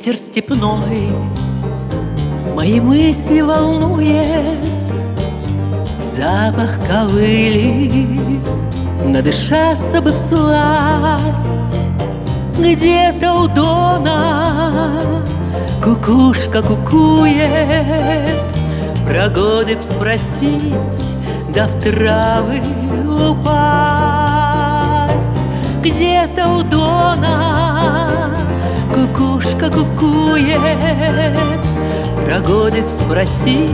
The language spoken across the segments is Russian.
Ветер степной Мои мысли волнует. Запах ковыли Надышаться бы в сласть. Где-то у дона Кукушка кукует. Про б спросить Да в травы упасть. Где-то у дона Кукушка кукует. Про б спросить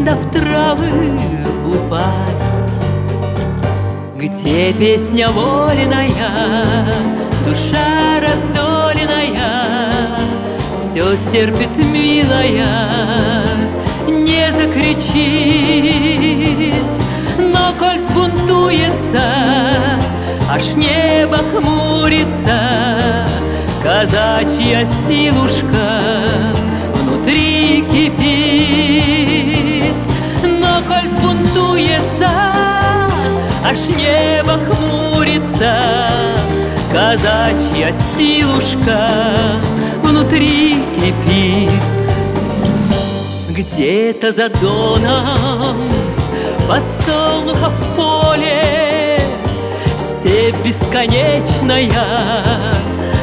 Да в травы упасть. Где песня воленая Душа раздоленная Все стерпит милая Не закричит. Но коль сбунтуется Аж небо хмурится Казачья силушка Внутри кипит Но коль сбунтуется Аж небо хмурится. Казачья силушка внутри кипит Где-то за доном подсолнуха в поле Степь бесконечная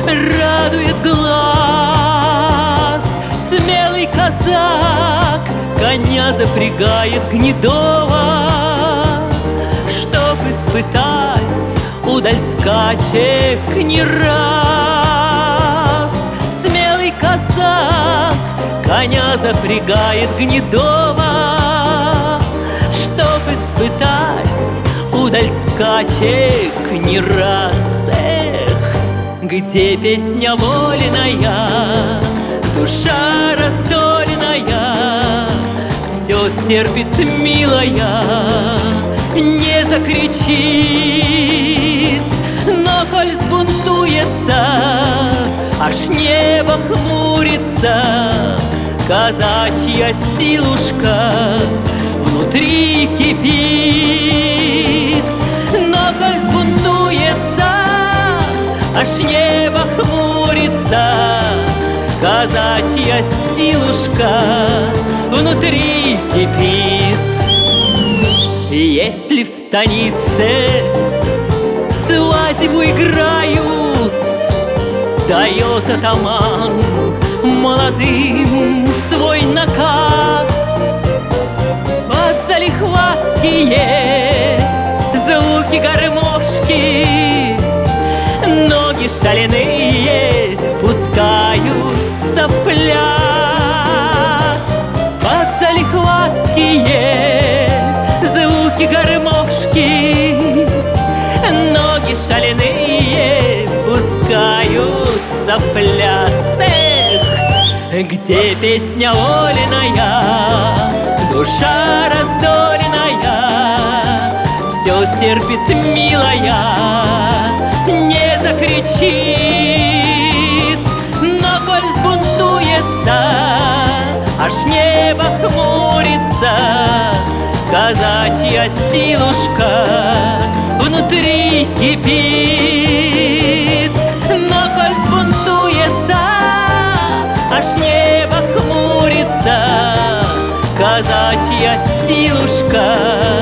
радует глаз. Смелый казак коня запрягает гнедого. Чтоб испытать удаль скачек не раз. Смелый казак коня запрягает гнедого. Чтоб испытать удаль скачек не раз. Эх, где песня воленая, душа раздоленная Все стерпит милая, не закричит. Но коль сбунтуется, аж небо хмурится Казачья силушка внутри кипит Казачья силушка внутри кипит если в станице свадьбу играют, Дает атаман молодым свой наказ. Под залихватские звуки гармошки Ноги шаленые пляс. Под залихватские звуки гармошки. Ноги шаленые пускаются в пляс Эх, где песня воленая, душа раздоленная Все стерпит милая, не закричит небо хмурится Казачья силушка внутри кипит. Но коль сбунтуется, аж небо хмурится Казачья силушка